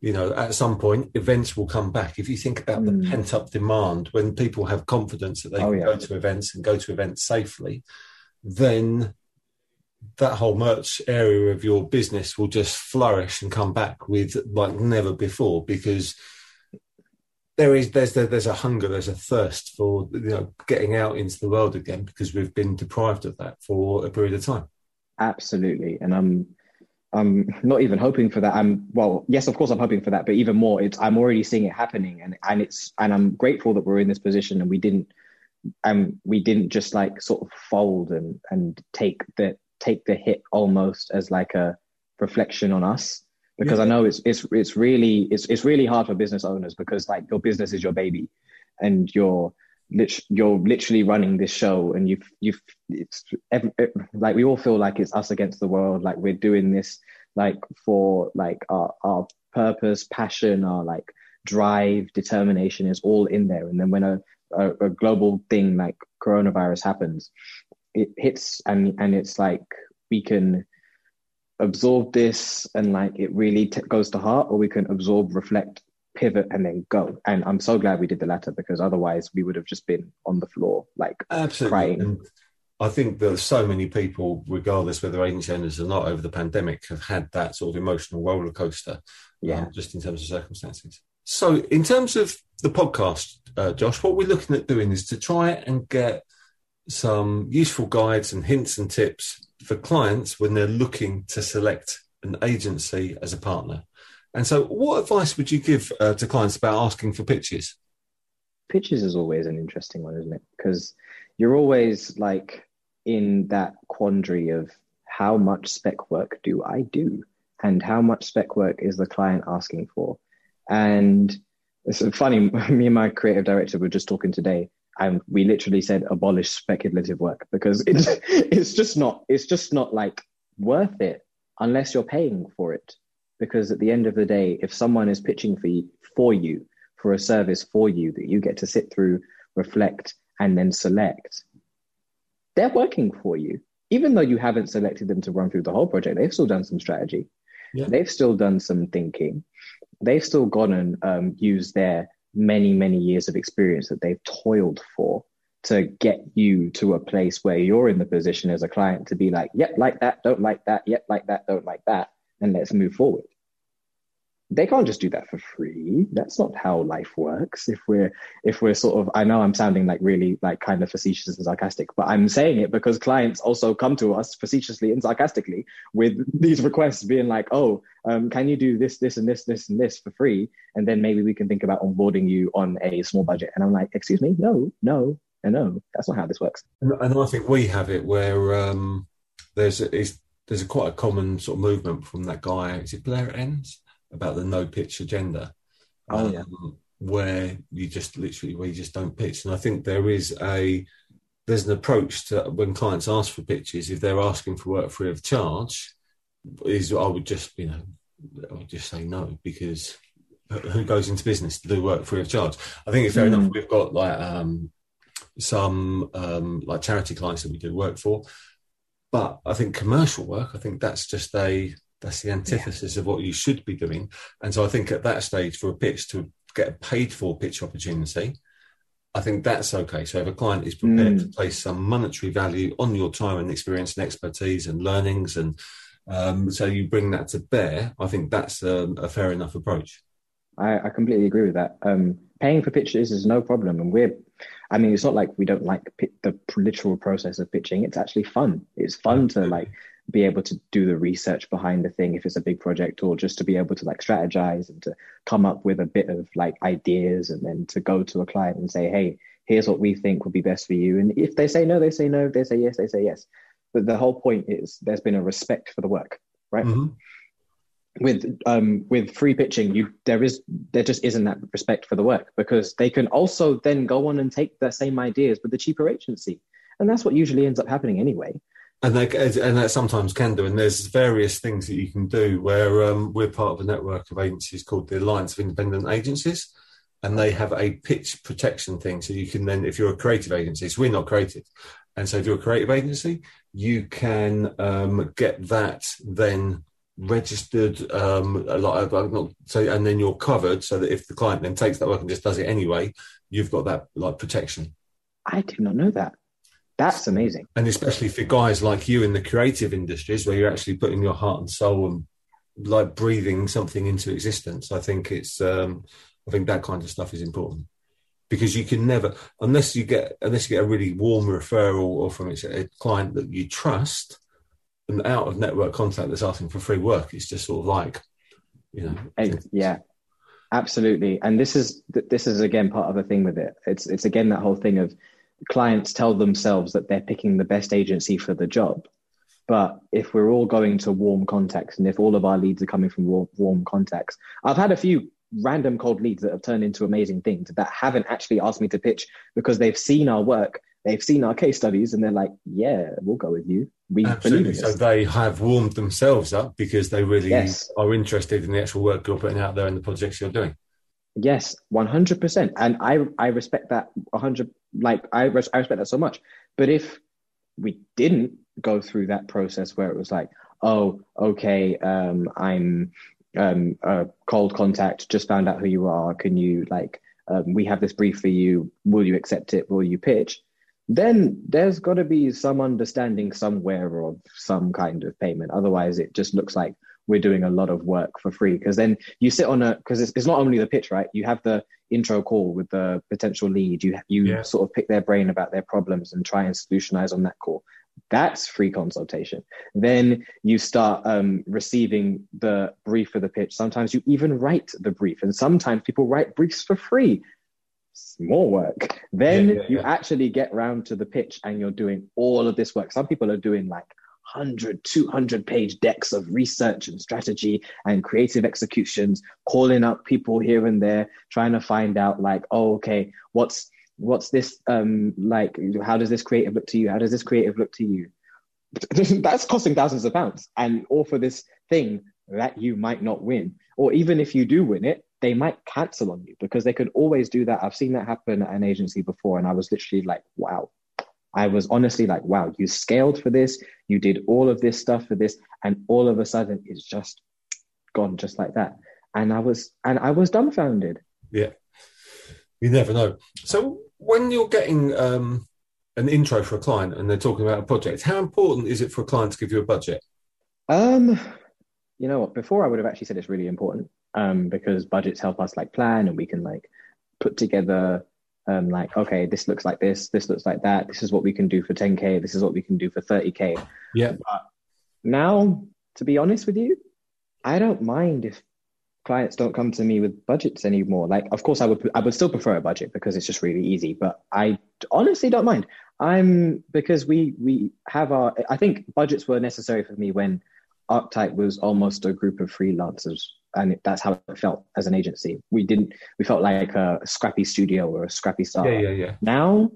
you know at some point events will come back if you think about mm. the pent up demand when people have confidence that they oh, can yeah. go to events and go to events safely then that whole merch area of your business will just flourish and come back with like never before because there is there's there's a hunger there's a thirst for you know getting out into the world again because we've been deprived of that for a period of time. Absolutely. And i'm i'm not even hoping for that. I'm well yes of course i'm hoping for that but even more it's i'm already seeing it happening. And and it's and i'm grateful that we're in this position and we didn't and we didn't just like sort of fold and and take the take the hit almost as like a reflection on us. Because yeah. I know it's it's it's really it's it's really hard for business owners because like your business is your baby. And you're lit- you're literally running this show and you've you've it's every, like we all feel like it's us against the world. Like we're doing this like for like our our purpose passion our like drive determination is all in there. And then when a, a, a global thing like coronavirus happens it hits and and it's like we can absorb this and like it really t- goes to heart or we can absorb reflect pivot and then go and i'm so glad we did the latter because otherwise we would have just been on the floor like Absolutely. crying and I think there's so many people, regardless whether agency owners or not, over the pandemic, have had that sort of emotional roller coaster. Yeah, um, just in terms of circumstances. So, in terms of the podcast, uh, Josh, what we're looking at doing is to try and get some useful guides and hints and tips for clients when they're looking to select an agency as a partner. And so, what advice would you give uh, to clients about asking for pitches? Pitches is always an interesting one, isn't it? Because you're always like in that quandary of how much spec work do I do? And how much spec work is the client asking for? And it's funny, me and my creative director were just talking today and we literally said abolish speculative work because it's it's just not it's just not like worth it unless you're paying for it. Because at the end of the day if someone is pitching for you, for you for a service for you that you get to sit through reflect and then select they're working for you. Even though you haven't selected them to run through the whole project they've still done some strategy. Yeah. they've still done some thinking. They've still gone and um, used their many, many years of experience that they've toiled for to get you to a place where you're in the position as a client to be like, yep, like that, don't like that, yep, like that, don't like that, and let's move forward they can't just do that for free. That's not how life works. If we're if we're sort of i know i'm sounding like really like kind of facetious and sarcastic but i'm saying it because clients also come to us facetiously and sarcastically with these requests being like oh um, can you do this this and this this and this for free? And then maybe we can think about onboarding you on a small budget. And i'm like excuse me no no and no. That's not how this works. And i think we have it where um, there's a, there's a quite a common sort of movement from that guy. Is it blair enns about the no pitch agenda. Oh um, yeah. Where you just literally where you just don't pitch, and I think there is a there's an approach to when clients ask for pitches if they're asking for work free of charge. Is I would just you know I would just say no because who goes into business to do work free of charge? I think it's fair mm. enough. We've got like um, some um, like charity clients that we do work for, but I think commercial work. I think that's just a that's the antithesis yeah. of what you should be doing. And so I think at that stage, for a pitch to get a paid for pitch opportunity, I think that's okay. So if a client is prepared mm. to place some monetary value on your time and experience and expertise and learnings, and um, so you bring that to bear, I think that's a, a fair enough approach. I, I, completely agree with that. Um, paying for pitches is no problem, and we're. I mean, it's not like we don't like the literal process of pitching. It's actually fun. It's fun to like be able to do the research behind the thing if it's a big project or just to be able to like strategize and to come up with a bit of like ideas and then to go to a client and say hey here's what we think would be best for you. And if they say no they say no. If they say yes they say yes. But the whole point is there's been a respect for the work right? Mm-hmm. with um with free pitching you there is there just isn't that respect for the work because they can also then go on and take the same ideas with the cheaper agency. And that's what usually ends up happening anyway and they and that sometimes can do. And there's various things that you can do. Where um, we're part of a network of agencies called the Alliance of Independent Agencies, and they have a pitch protection thing. So you can then, if you're a creative agency, so we're not creative, and so if you're a creative agency, you can um, get that then registered um a lot of not so and then you're covered so that if the client then takes that work and just does it anyway you've got that like protection i did not know that that's amazing. And especially for guys like you in the creative industries where you're actually putting your heart and soul and like breathing something into existence. I think it's um I think that kind of stuff is important. Because you can never unless you get unless you get a really warm referral or from a client that you trust, an out of network contact that's asking for free work, it's just sort of like, you know. Yeah, absolutely. And this is this is again part of the thing with it. It's it's again that whole thing of clients tell themselves that they're picking the best agency for the job. But if we're all going to warm contacts and if all of our leads are coming from warm, warm contacts, I've had a few random cold leads that have turned into amazing things that haven't actually asked me to pitch because they've seen our work, they've seen our case studies, and they're like, "Yeah, we'll go with you." We Absolutely. So they have warmed themselves up because they really yes. are interested in the actual work you're putting out there and the projects you're doing. Yes, one hundred percent, and I I respect that hundred. Like I res- I respect that so much. But if we didn't go through that process where it was like, oh, okay, um, I'm um, a cold contact, just found out who you are. Can you like, um, we have this brief for you. Will you accept it? Will you pitch? Then there's got to be some understanding somewhere of some kind of payment. Otherwise, it just looks like we're doing a lot of work for free. Because then you sit on a because it's, it's not only the pitch right? You have the intro call with the potential lead. You you yeah. sort of pick their brain about their problems and try and solutionize on that call. That's free consultation. Then you start um, receiving the brief for the pitch. Sometimes you even write the brief and sometimes people write briefs for free. More work. Then yeah, yeah, you actually get round to the pitch and you're doing all of this work. Some people are doing like 100, 200 page decks of research and strategy and creative executions, calling up people here and there, trying to find out like, oh, okay, what's what's this um like how does this creative look to you? How does this creative look to you? That's costing thousands of pounds and all for this thing that you might not win. Or even if you do win it, they might cancel on you because they could always do that. I've seen that happen at an agency before, and I was literally like, wow, I was honestly like, wow, you scaled for this, you did all of this stuff for this, and all of a sudden it's just gone just like that. And I was and I was dumbfounded. Yeah. You never know. So when you're getting um, an intro for a client and they're talking about a project, how important is it for a client to give you a budget? Um, you know what? Before I would have actually said it's really important um, because budgets help us like plan and we can like put together um, like, okay, this looks like this, this looks like that. This is what we can do for 10K. This is what we can do for 30K. Yeah. But now, to be honest with you, I don't mind if clients don't come to me with budgets anymore. Like, of course, I would, I would still prefer a budget because it's just really easy, but I honestly don't mind. I'm because we, we have our, I think budgets were necessary for me when Archetype was almost a group of freelancers and that's how it felt as an agency. We didn't. We felt like a scrappy studio or a scrappy star. Yeah, yeah, yeah. Now,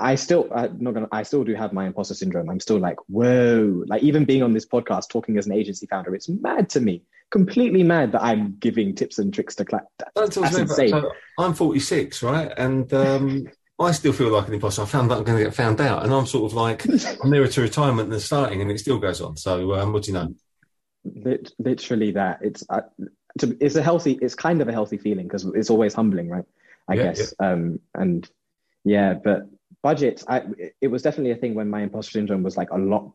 I still, I'm not gonna. I still do have my imposter syndrome. I'm still like, whoa! Like even being on this podcast, talking as an agency founder, it's mad to me. Completely mad that I'm giving tips and tricks to clap. That, that's insane. So I'm 46, right? And um, I still feel like an imposter. I found that I'm going to get found out, and I'm sort of like I'm nearer to retirement than starting, and it still goes on. So, um, what do you know? Literally that it's uh, to, it's a healthy, it's kind of a healthy feeling because it's always humbling, right? I yeah, guess. Yeah. Um, and yeah, but budgets, I, it was definitely a thing when my imposter syndrome was like a lot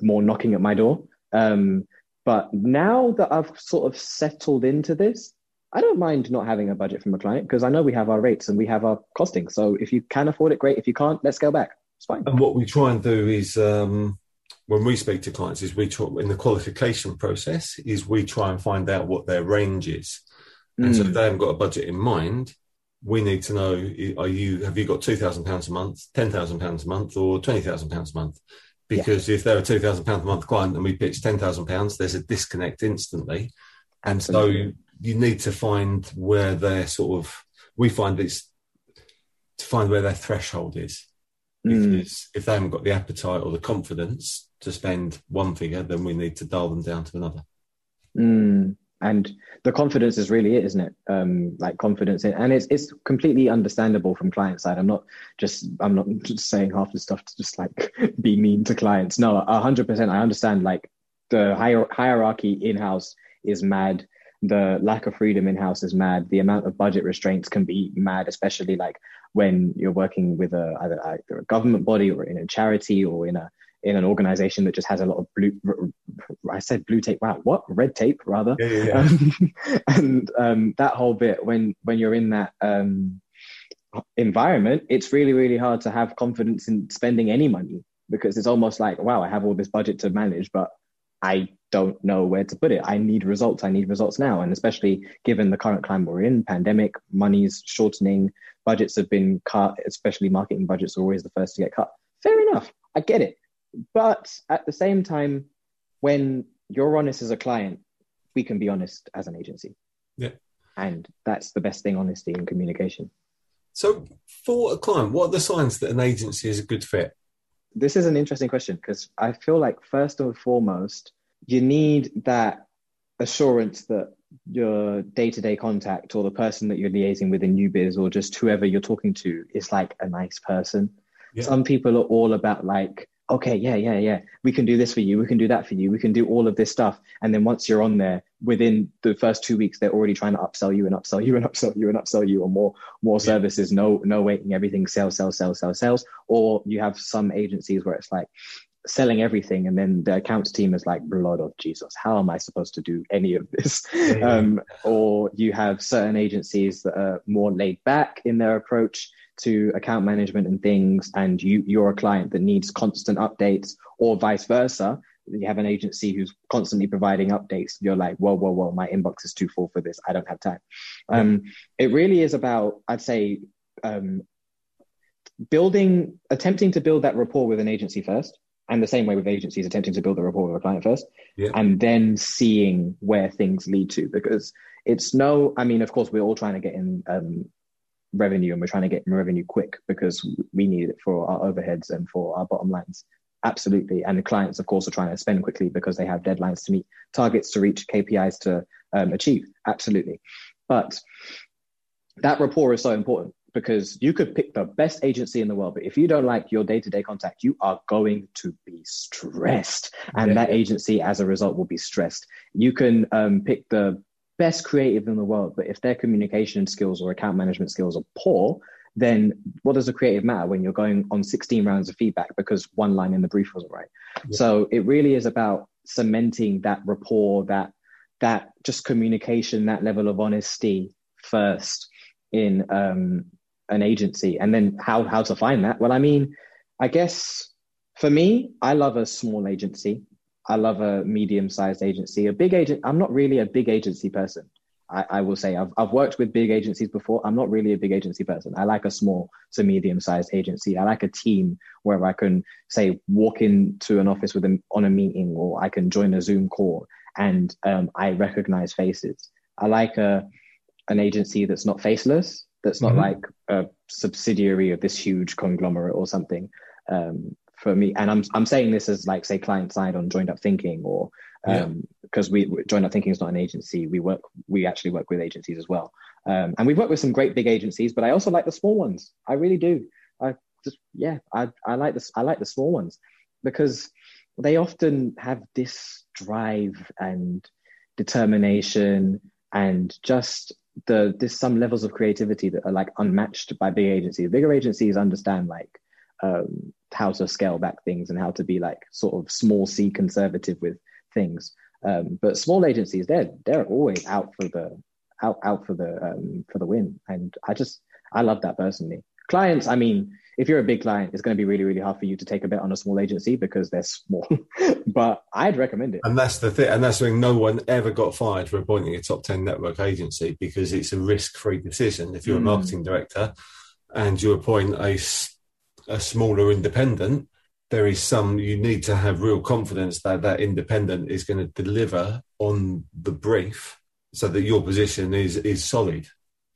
more knocking at my door. Um, but now that I've sort of settled into this, I don't mind not having a budget from a client because I know we have our rates and we have our costing. So if you can afford it, great. If you can't, let's scale back. It's fine. And what we try and do is um, when we speak to clients is we talk in the qualification process is we try and find out what their range is. And mm. so if mm. they haven't got a budget in mind, we need to know are you have you got two thousand pounds a month, ten thousand pounds a month, or twenty thousand pounds a month? Because yeah. if they're a two thousand pound a month client and we pitch ten thousand pounds, there's a disconnect instantly. And Absolutely. so you need to find where they're sort of we find it's to find where their threshold is. Mm. If they haven't got the appetite or the confidence to spend one figure, then we need to dial them down to another. Mm. And the confidence is really it, isn't it? Um, like confidence, in, and it's it's completely understandable from client side. I'm not just I'm not just saying half the stuff to just like be mean to clients. No, hundred percent. I understand. Like the hier- hierarchy in house is mad the lack of freedom in house is mad. The amount of budget restraints can be mad, especially like when you're working with a either, either a government body or in a charity or in a in an organization that just has a lot of blue i said blue tape wow what red tape rather yeah, yeah, yeah. Um, and um, that whole bit when when you're in that um, environment it's really really hard to have confidence in spending any money because it's almost like wow i have all this budget to manage but i don't know where to put it. I need results. I need results now. And especially given the current climate we're in, pandemic, money's shortening, budgets have been cut, especially marketing budgets are always the first to get cut. Fair enough. I get it. But at the same time, when you're honest as a client, we can be honest as an agency. Yeah. And that's the best thing, honesty and communication. So for a client, what are the signs that an agency is a good fit? This is an interesting question because I feel like first and foremost, you need that assurance that your day-to-day contact or the person that you're liaising with in new biz or just whoever you're talking to is like a nice person yeah. some people are all about like okay yeah yeah yeah. We can do this for you. We can do that for you. We can do all of this stuff. And then once you're on there within the first two weeks they're already trying to upsell you and upsell you and upsell you and upsell you on more more yeah. services. No no waiting. Everything sales sales sales sales sales or you have some agencies where it's like selling everything and then the accounts team is like blood of jesus how am i supposed to do any of this? Yeah. um, or you have certain agencies that are more laid back in their approach to account management and things and you you're a client that needs constant updates or vice versa. You have an agency who's constantly providing updates. You're like whoa whoa whoa my inbox is too full for this. I don't have time. Um, it really is about i'd say um, building attempting to build that rapport with an agency first and the same way with agencies attempting to build a rapport with a client first yeah. and then seeing where things lead to because it's no i mean of course we're all trying to get in um, revenue and we're trying to get revenue quick because we need it for our overheads and for our bottom lines absolutely and the clients of course are trying to spend quickly because they have deadlines to meet targets to reach kpis to um, achieve absolutely but that rapport is so important because you could pick the best agency in the world, but if you don't like your day to day contact, you are going to be stressed. And yeah. that agency, as a result, will be stressed. You can um, pick the best creative in the world, but if their communication skills or account management skills are poor, then what does a creative matter when you're going on 16 rounds of feedback because one line in the brief wasn't right? Yeah. So it really is about cementing that rapport, that that just communication, that level of honesty first in um, an agency and then how how to find that well i mean i guess for me i love a small agency i love a medium sized agency. A big agent i'm not really a big agency person. I, I, will say I've, I've worked with big agencies before. I'm not really a big agency person. I like a small to medium sized agency. I like a team where i can say walk into an office with them on a meeting or i can join a zoom call and um, i recognize faces. I like a an agency that's not faceless that's not mm-hmm. like a subsidiary of this huge conglomerate or something. Um, for me and i'm i'm saying this as like say client side on joined up thinking or um, because yeah. we joined up thinking is not an agency we work we actually work with agencies as well um, and we've worked with some great big agencies but i also like the small ones i really do i just yeah i i like this i like the small ones because they often have this drive and determination, and just the there's some levels of creativity that are like unmatched by big agencies. Bigger agencies understand like um, how to scale back things and how to be like sort of small c conservative with things. Um, but small agencies, they're they're always out for the out out for the um, for the win, and I just I love that personally. Clients, I mean, if you're a big client, it's going to be really, really hard for you to take a bet on a small agency because they're small. but I'd recommend it. And that's the thing. And that's when no one ever got fired for appointing a top 10 network agency because it's a risk free decision. If you're mm. a marketing director and you appoint a, a smaller independent, there is some, you need to have real confidence that that independent is going to deliver on the brief so that your position is, is solid.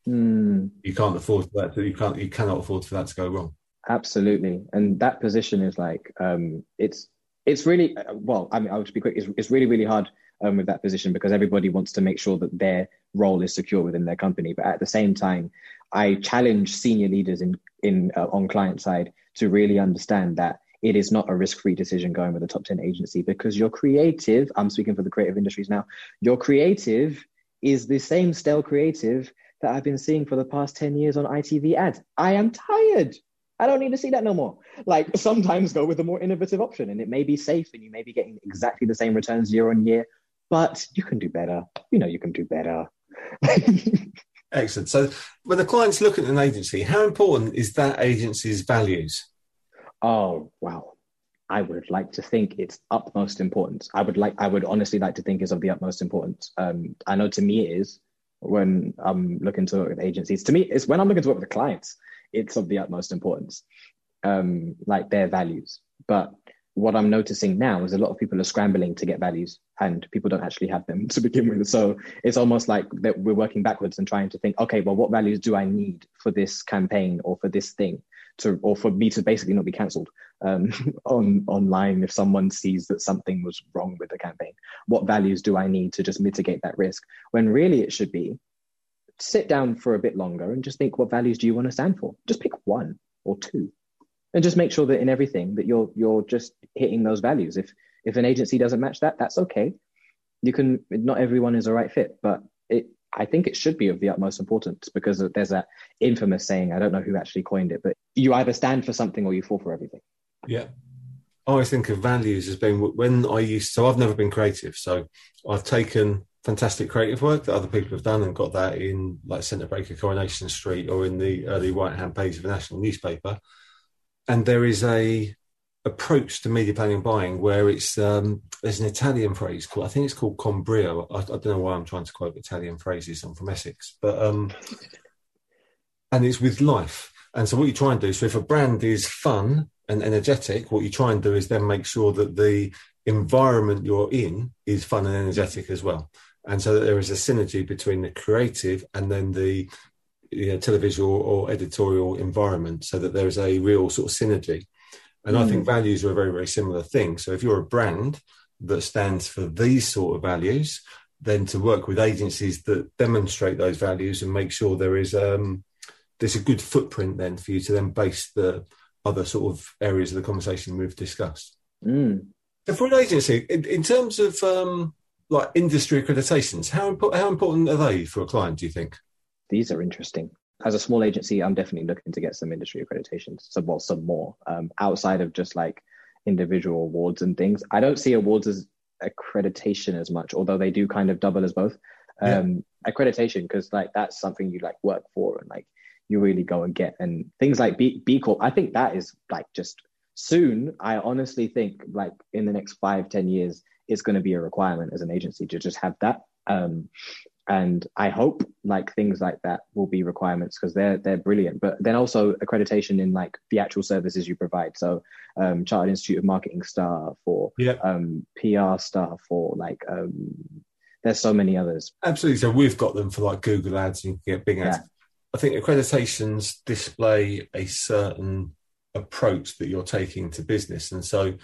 Mm. You can't afford that. To, you can't. You cannot afford for that to go wrong. Absolutely, and that position is like um, it's it's really well. I mean, I'll just be quick. It's, it's really really hard um, with that position because everybody wants to make sure that their role is secure within their company. But at the same time, I challenge senior leaders in in uh, on client side to really understand that it is not a risk-free decision going with a top 10 agency because your creative i'm speaking for the creative industries now your creative is the same stale creative that I've been seeing for the past 10 years on ITV ads. I am tired. I don't need to see that no more. Like sometimes go with a more innovative option and it may be safe and you may be getting exactly the same returns year on year, but you can do better. You know, you can do better. Excellent. So when the clients look at an agency, how important is that agency's values? Oh, wow. I would like to think it's utmost importance. I would like, I would honestly like to think is of the utmost importance. Um, I know to me it is, when I'm looking to work with agencies. To me, it's when I'm looking to work with the clients, it's of the utmost importance, um, like their values. But what I'm noticing now is a lot of people are scrambling to get values and people don't actually have them to begin with. So it's almost like that we're working backwards and trying to think, okay, well, what values do I need for this campaign or for this thing? to or for me to basically not be cancelled um, on online if someone sees that something was wrong with the campaign. What values do I need to just mitigate that risk? When really it should be sit down for a bit longer and just think what values do you want to stand for? Just pick one or two. And just make sure that in everything that you're you're just hitting those values. If if an agency doesn't match that, that's okay. You can not everyone is a right fit, but it I think it should be of the utmost importance because there's that infamous saying, I don't know who actually coined it, but you either stand for something or you fall for everything. Yeah. I always think of values as being when I used, so I've never been creative. So I've taken fantastic creative work that other people have done and got that in like Centre Breaker Coronation Street or in the early right hand page of a national newspaper. And there is a approach to media planning and buying where it's um, there's an Italian phrase called I think it's called con brio. I, I, don't know why I'm trying to quote Italian phrases. I'm from Essex, but um, and it's with life. And so what you try and do, so if a brand is fun and energetic, what you try and do is then make sure that the environment you're in is fun and energetic as well. And so that there is a synergy between the creative and then the you know, televisual or editorial environment so that there is a real sort of synergy. And mm. I think hmm. values are a very, very similar thing. So if you're a brand that stands for these sort of values, then to work with agencies that demonstrate those values and make sure there is um, there's a good footprint then for you to then base the other sort of areas of the conversation we've discussed. Mm. So for an agency, in, in terms of um, like industry accreditations, how, impo- how important are they for a client? Do you think? These are interesting as a small agency, I'm definitely looking to get some industry accreditations, some well, some more um, outside of just like individual awards and things. I don't see awards as accreditation as much, although they do kind of double as both. Um, yeah. Accreditation, because like that's something you like work for and like you really go and get, and things like B, B Corp. I think that is like just soon. I honestly think like in the next five, ten years, it's going to be a requirement as an agency to just have that. Um, and I hope like things like that will be requirements because they're they're brilliant. But then also accreditation in like the actual services you provide. So um, Chartered Institute of Marketing staff or yeah. um, PR staff or like um, there's so many others. Absolutely. So we've got them for like Google Ads. You can get Bing Ads. Yeah. I think accreditations display a certain approach that you're taking to business, and so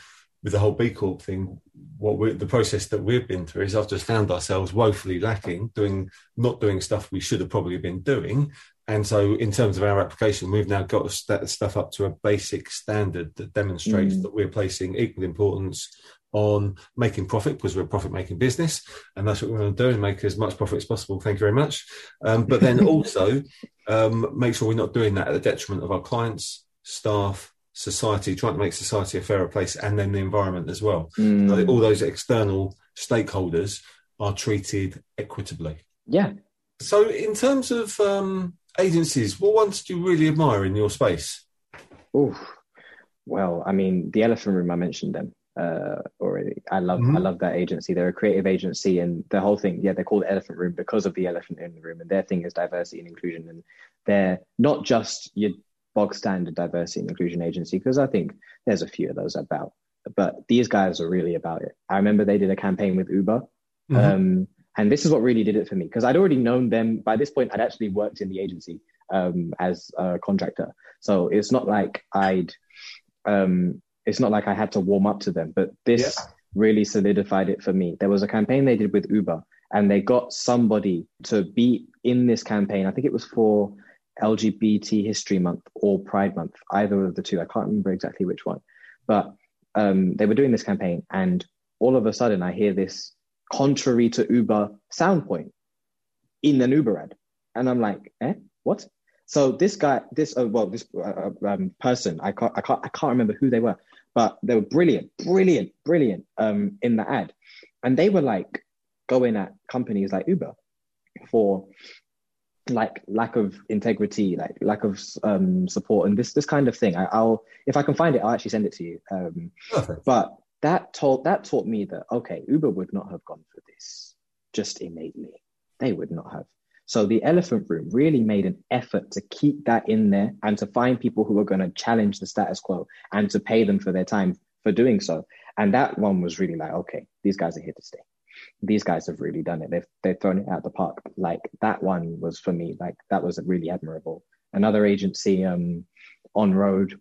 with the whole B Corp thing, what we the process that we've been through is I've just found ourselves woefully lacking, doing not doing stuff we should have probably been doing. And so, in terms of our application, we've now got to stuff up to a basic standard that demonstrates mm. that we're placing equal importance on making profit because we're a profit making business and that's what we want to do and make as much profit as possible. Thank you very much. Um, but then also um, make sure we're not doing that at the detriment of our clients, staff, society, trying to make society a fairer place and then the environment as well. Mm. So all those external stakeholders are treated equitably. Yeah. So, in terms of um, agencies, what ones do you really admire in your space? Oh, well, I mean, the Elephant Room, I mentioned them uh, already. I love, mm-hmm. I love that agency. They're a creative agency, and the whole thing, yeah, they're called Elephant Room because of the elephant in the room, and their thing is diversity and inclusion, and they're not just your bog standard diversity and inclusion agency, because I think there's a few of those about, but these guys are really about it. I remember they did a campaign with Uber. Mm-hmm. Um, and this is what really did it for me because I'd already known them by this point. I'd actually worked in the agency um, as a contractor, so it's not like I'd, um, it's not like I had to warm up to them. But this yeah. really solidified it for me. There was a campaign they did with Uber, and they got somebody to be in this campaign. I think it was for LGBT History Month or Pride Month, either of the two. I can't remember exactly which one, but um, they were doing this campaign, and all of a sudden I hear this contrary to Uber sound point in an Uber ad. And I'm like, eh, what? So this guy, this uh, well, this uh, uh, um, person, I can't, I can't, I can't remember who they were, but they were brilliant, brilliant, brilliant um, in the ad, and they were like going at companies like Uber for like lack of integrity, like lack of um, support, and this this kind of thing. I, will if I can find it, I'll actually send it to you. Um, but that told that taught me that okay, Uber would not have gone for this just innately. They would not have. So the elephant room really made an effort to keep that in there and to find people who are going to challenge the status quo and to pay them for their time for doing so. And that one was really like, okay, these guys are here to stay. These guys have really done it. They've they've thrown it out the park. Like that one was for me, like that was really admirable. Another agency, um, on road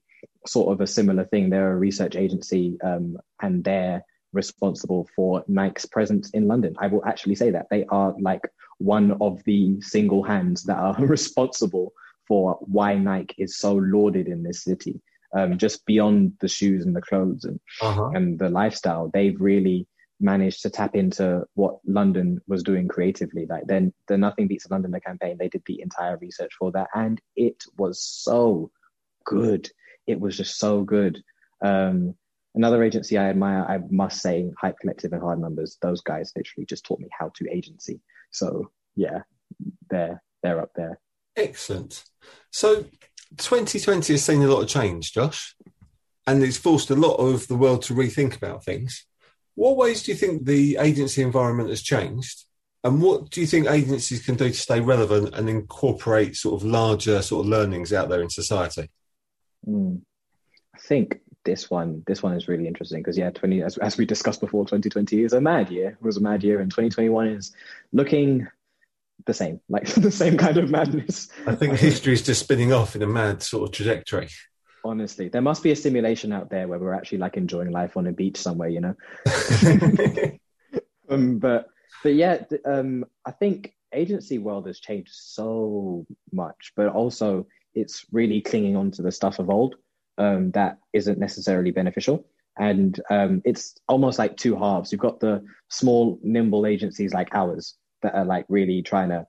sort of a similar thing. They're a research agency um, and they're responsible for Nike's presence in London. I will actually say that they are like one of the single hands that are responsible for why Nike is so lauded in this city. Um, just beyond the shoes and the clothes and uh-huh. and the lifestyle, they've really managed to tap into what London was doing creatively. Like then the Nothing Beats London the campaign, they did the entire research for that, and it was so good it was just so good. Um, another agency I admire, I must say, Hype Collective and Hard Numbers. Those guys literally just taught me how to agency. So yeah, they're they're up there. Excellent. So 2020 has seen a lot of change, Josh, and it's forced a lot of the world to rethink about things. What ways do you think the agency environment has changed? And what do you think agencies can do to stay relevant and incorporate sort of larger sort of learnings out there in society? Mm. I think this one this one is really interesting because yeah 20 as, as we discussed before 2020 is a mad year it was a mad year and 2021 is looking the same like the same kind of madness i think history is just spinning off in a mad sort of trajectory honestly there must be a simulation out there where we're actually like enjoying life on a beach somewhere you know um, but but yeah um, i think agency world has changed so much but also it's really clinging on to the stuff of old um, that isn't necessarily beneficial. And um, it's almost like two halves. You've got the small, nimble agencies like ours that are like really trying to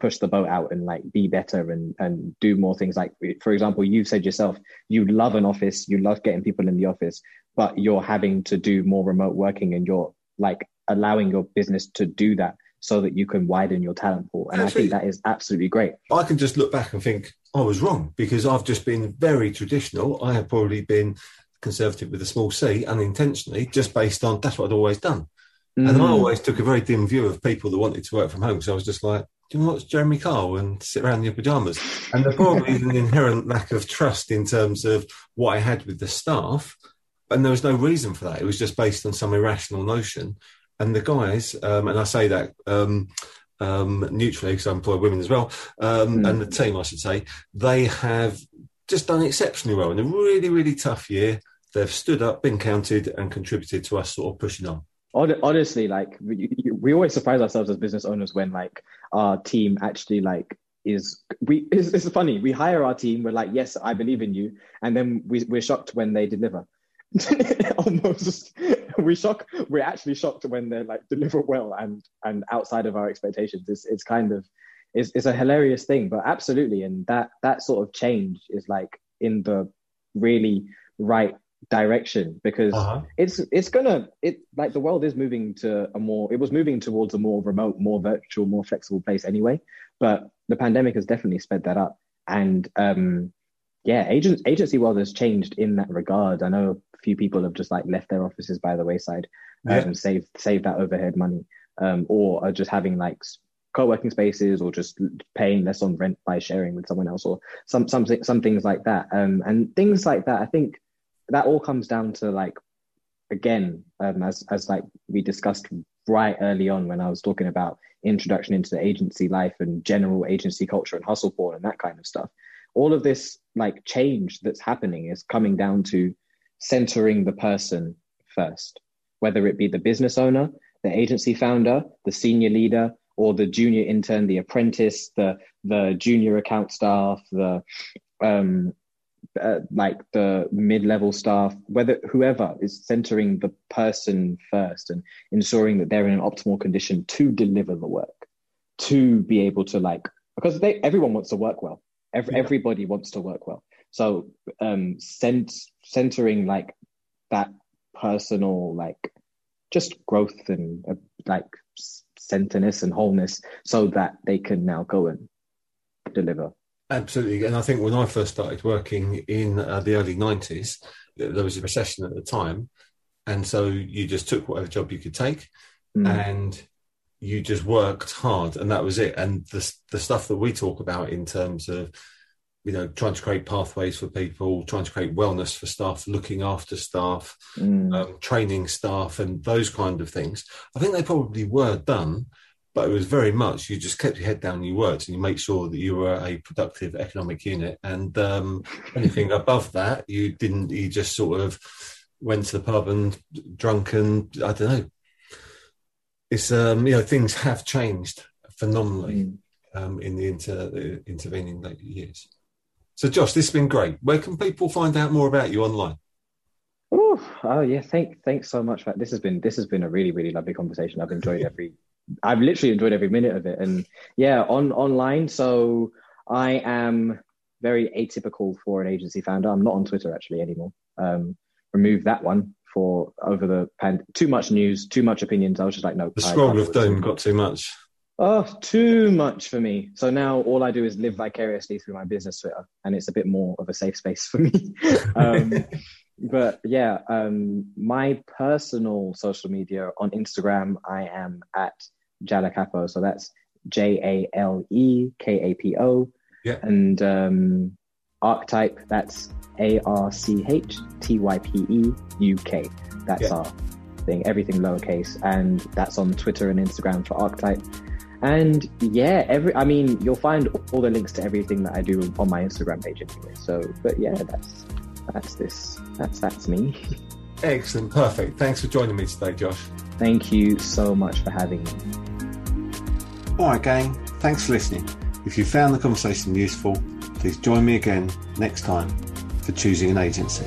push the boat out and like be better and and do more things. Like for example, you've said yourself, you love an office, you love getting people in the office, but you're having to do more remote working and you're like allowing your business to do that so that you can widen your talent pool. And I think that is absolutely great. I can just look back and think, I was wrong because I've just been very traditional. I have probably been conservative with a small c unintentionally, just based on that's what I'd always done. Mm. And I always took a very dim view of people that wanted to work from home. So I was just like, do you watch Jeremy Kyle and sit around in your pajamas? And there probably is an inherent lack of trust in terms of what I had with the staff. And there was no reason for that. It was just based on some irrational notion. And the guys, um, and I say that um, um, neutrally because I employ women as well, um, mm. and the team, I should say, they have just done exceptionally well in a really, really tough year. They've stood up, been counted, and contributed to us sort of pushing on. Honestly, like we, we always surprise ourselves as business owners when like our team actually like is we it's, it's funny we hire our team we're like yes i believe in you and then we, we're shocked when they deliver almost we shock. We're actually shocked when they like deliver well and and outside of our expectations. It's it's kind of it's, it's a hilarious thing, but absolutely, and that that sort of change is like in the really right direction because uh-huh. it's it's gonna it like the world is moving to a more it was moving towards a more remote more virtual more flexible place anyway but the pandemic has definitely sped that up and um yeah agent agency world has changed in that regard i know a few people have just like left their offices by the wayside yeah. and save save that overhead money um or are just having like co-working spaces or just paying less on rent by sharing with someone else or some some some things like that um and things like that i think that all comes down to like again um, as as like we discussed right early on when I was talking about introduction into the agency life and general agency culture and hustle porn and that kind of stuff. All of this like change that's happening is coming down to centering the person first, whether it be the business owner, the agency founder, the senior leader, or the junior intern, the apprentice, the the junior account staff, the um, uh, like the mid-level staff whether whoever is centering the person first and ensuring that they're in an optimal condition to deliver the work to be able to like because they everyone wants to work well. Every, yeah. everybody wants to work well. So um cent- centering like that personal like just growth and uh, like centerness and wholeness so that they can now go and deliver Absolutely, and I think when I first started working in uh, the early '90s, there was a recession at the time, and so you just took whatever job you could take, mm. and you just worked hard, and that was it. And the the stuff that we talk about in terms of you know trying to create pathways for people, trying to create wellness for staff, looking after staff, mm. um, training staff, and those kind of things. I think they probably were done but it was very much you just kept your head down, and you worked, and you make sure that you were a productive economic unit. And um, anything above that, you didn't. You just sort of went to the pub and drunk, and I don't know. It's um, you know things have changed phenomenally mm. um, in the inter, intervening late years. So, Josh, this has been great. Where can people find out more about you online? Oh, oh yeah. Thank, thanks so much. For, this has been this has been a really, really lovely conversation. I've enjoyed every I've literally enjoyed every minute of it. And yeah, on online. So I am very atypical for an agency founder. I'm not on Twitter actually anymore. Um, remove that one for over the pan. Too much news, too much opinions. I was just like, no. The scroll of doom got too much. Oh, too much for me. So now all I do is live vicariously through my business Twitter, and it's a bit more of a safe space for me. um, but yeah, um, my personal social media on Instagram, I am at Jalekapo. So that's J A L E K A P O. Yeah. And um, Archetype, that's A R C H T Y P E U K. That's yeah. our thing, everything lowercase. And that's on Twitter and Instagram for Archetype. And yeah, every I mean, you'll find all the links to everything that I do on my Instagram page anyway. So, but yeah, that's that's this. That's that's me. Excellent, perfect. Thanks for joining me today, Josh. Thank you so much for having me. All right, gang. Thanks for listening. If you found the conversation useful, please join me again next time for choosing an agency.